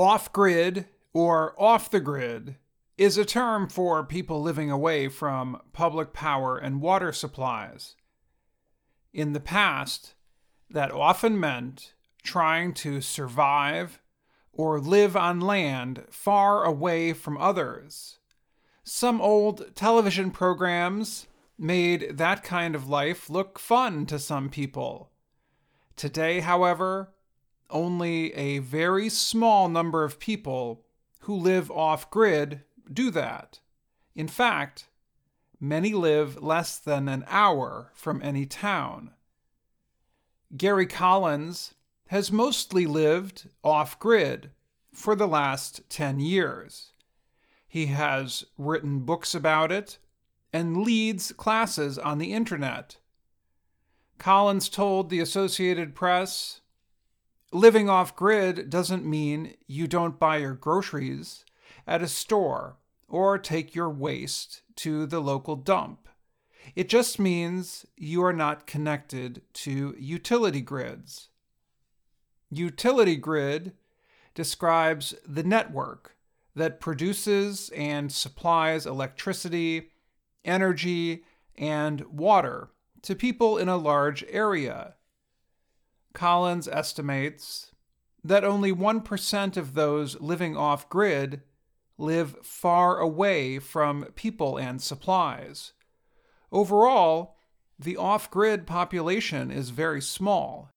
Off grid or off the grid is a term for people living away from public power and water supplies. In the past, that often meant trying to survive or live on land far away from others. Some old television programs made that kind of life look fun to some people. Today, however, only a very small number of people who live off grid do that. In fact, many live less than an hour from any town. Gary Collins has mostly lived off grid for the last 10 years. He has written books about it and leads classes on the internet. Collins told the Associated Press living off grid doesn't mean you don't buy your groceries at a store or take your waste to the local dump. It just means you are not connected to utility grids. Utility grid describes the network that produces and supplies electricity, energy, and water to people in a large area. Collins estimates that only 1% of those living off grid live far away from people and supplies. Overall, the off grid population is very small.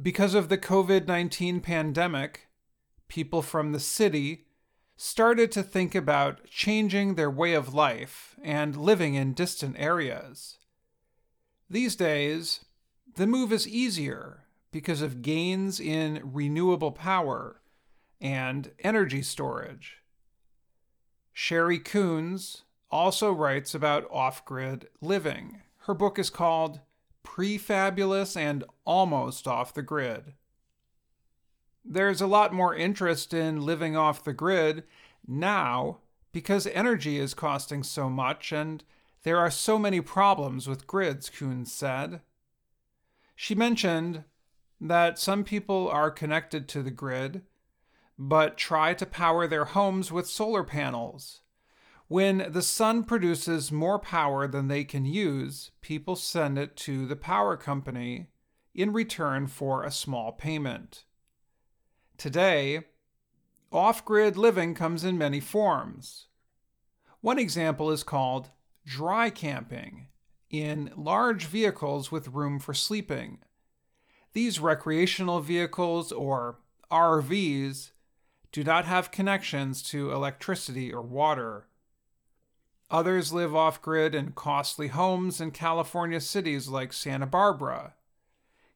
Because of the COVID 19 pandemic, people from the city started to think about changing their way of life and living in distant areas. These days, the move is easier because of gains in renewable power and energy storage. Sheri Koones also writes about off grid living. Her book is called Prefabulous and Almost Off the Grid. There's a lot more interest in living off the grid now because energy is costing so much and there are so many problems with grids, Coons said. She mentioned that some people are connected to the grid, but try to power their homes with solar panels. When the sun produces more power than they can use, people send it to the power company in return for a small payment. Today, off grid living comes in many forms. One example is called dry camping in large vehicles with room for sleeping. These recreational vehicles, or RVs, do not have connections to electricity or water. Others live off grid in costly homes in California cities like Santa Barbara.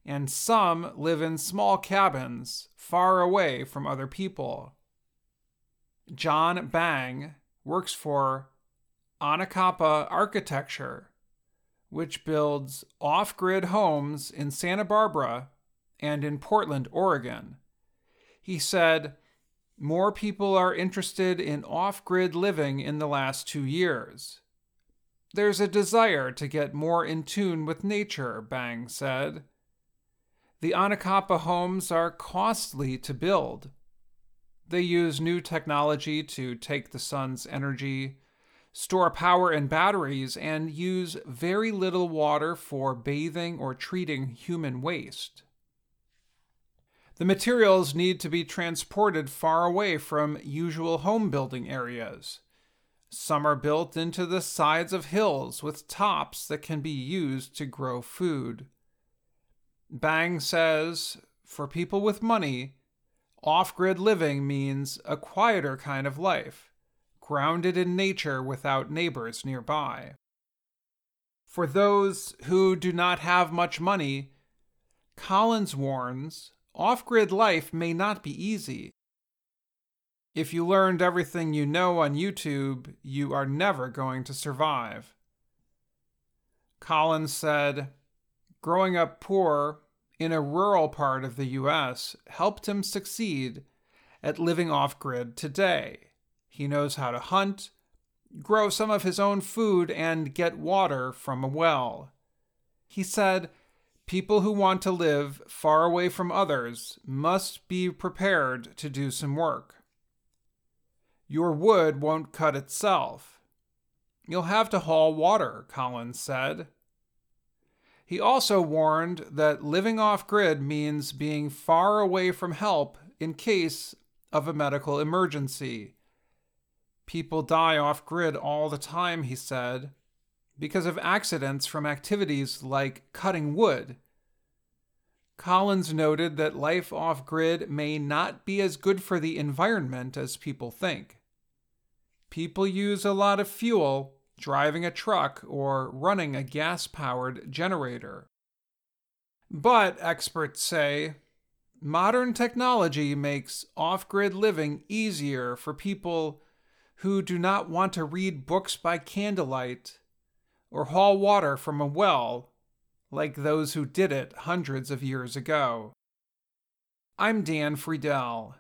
And some live in small cabins far away from other people. John Bang works for Anacapa Architecture, which builds off grid homes in Santa Barbara and in Portland, Oregon. He said, More people are interested in off grid living in the last two years. There's a desire to get more in tune with nature, Bang said. The Anacapa homes are costly to build. They use new technology to take the sun's energy store power in batteries, and use very little water for bathing or treating human waste. The materials need to be transported far away from usual home building areas. Some are built into the sides of hills with tops that can be used to grow food. Bang says for people with money, off grid living means a quieter kind of life grounded in nature without neighbors nearby. For those who do not have much money, Collins warns off grid life may not be easy. If you learned everything you know on YouTube, you are never going to survive. Collins said, Growing up poor in a rural part of the U.S. helped him succeed at living off grid today. He knows how to hunt, grow some of his own food, and get water from a well. He said, People who want to live far away from others must be prepared to do some work. Your wood won't cut itself. You'll have to haul water, Collins said. He also warned that living off grid means being far away from help in case of a medical emergency. People die off grid all the time, he said, because of accidents from activities like cutting wood. Collins noted that life off grid may not be as good for the environment as people think. People use a lot of fuel driving a truck or running a gas powered generator. But, experts say, modern technology makes off grid living easier for people who do not want to read books by candlelight or haul water from a well like those who did it hundreds of years ago. I'm Dan Friedell,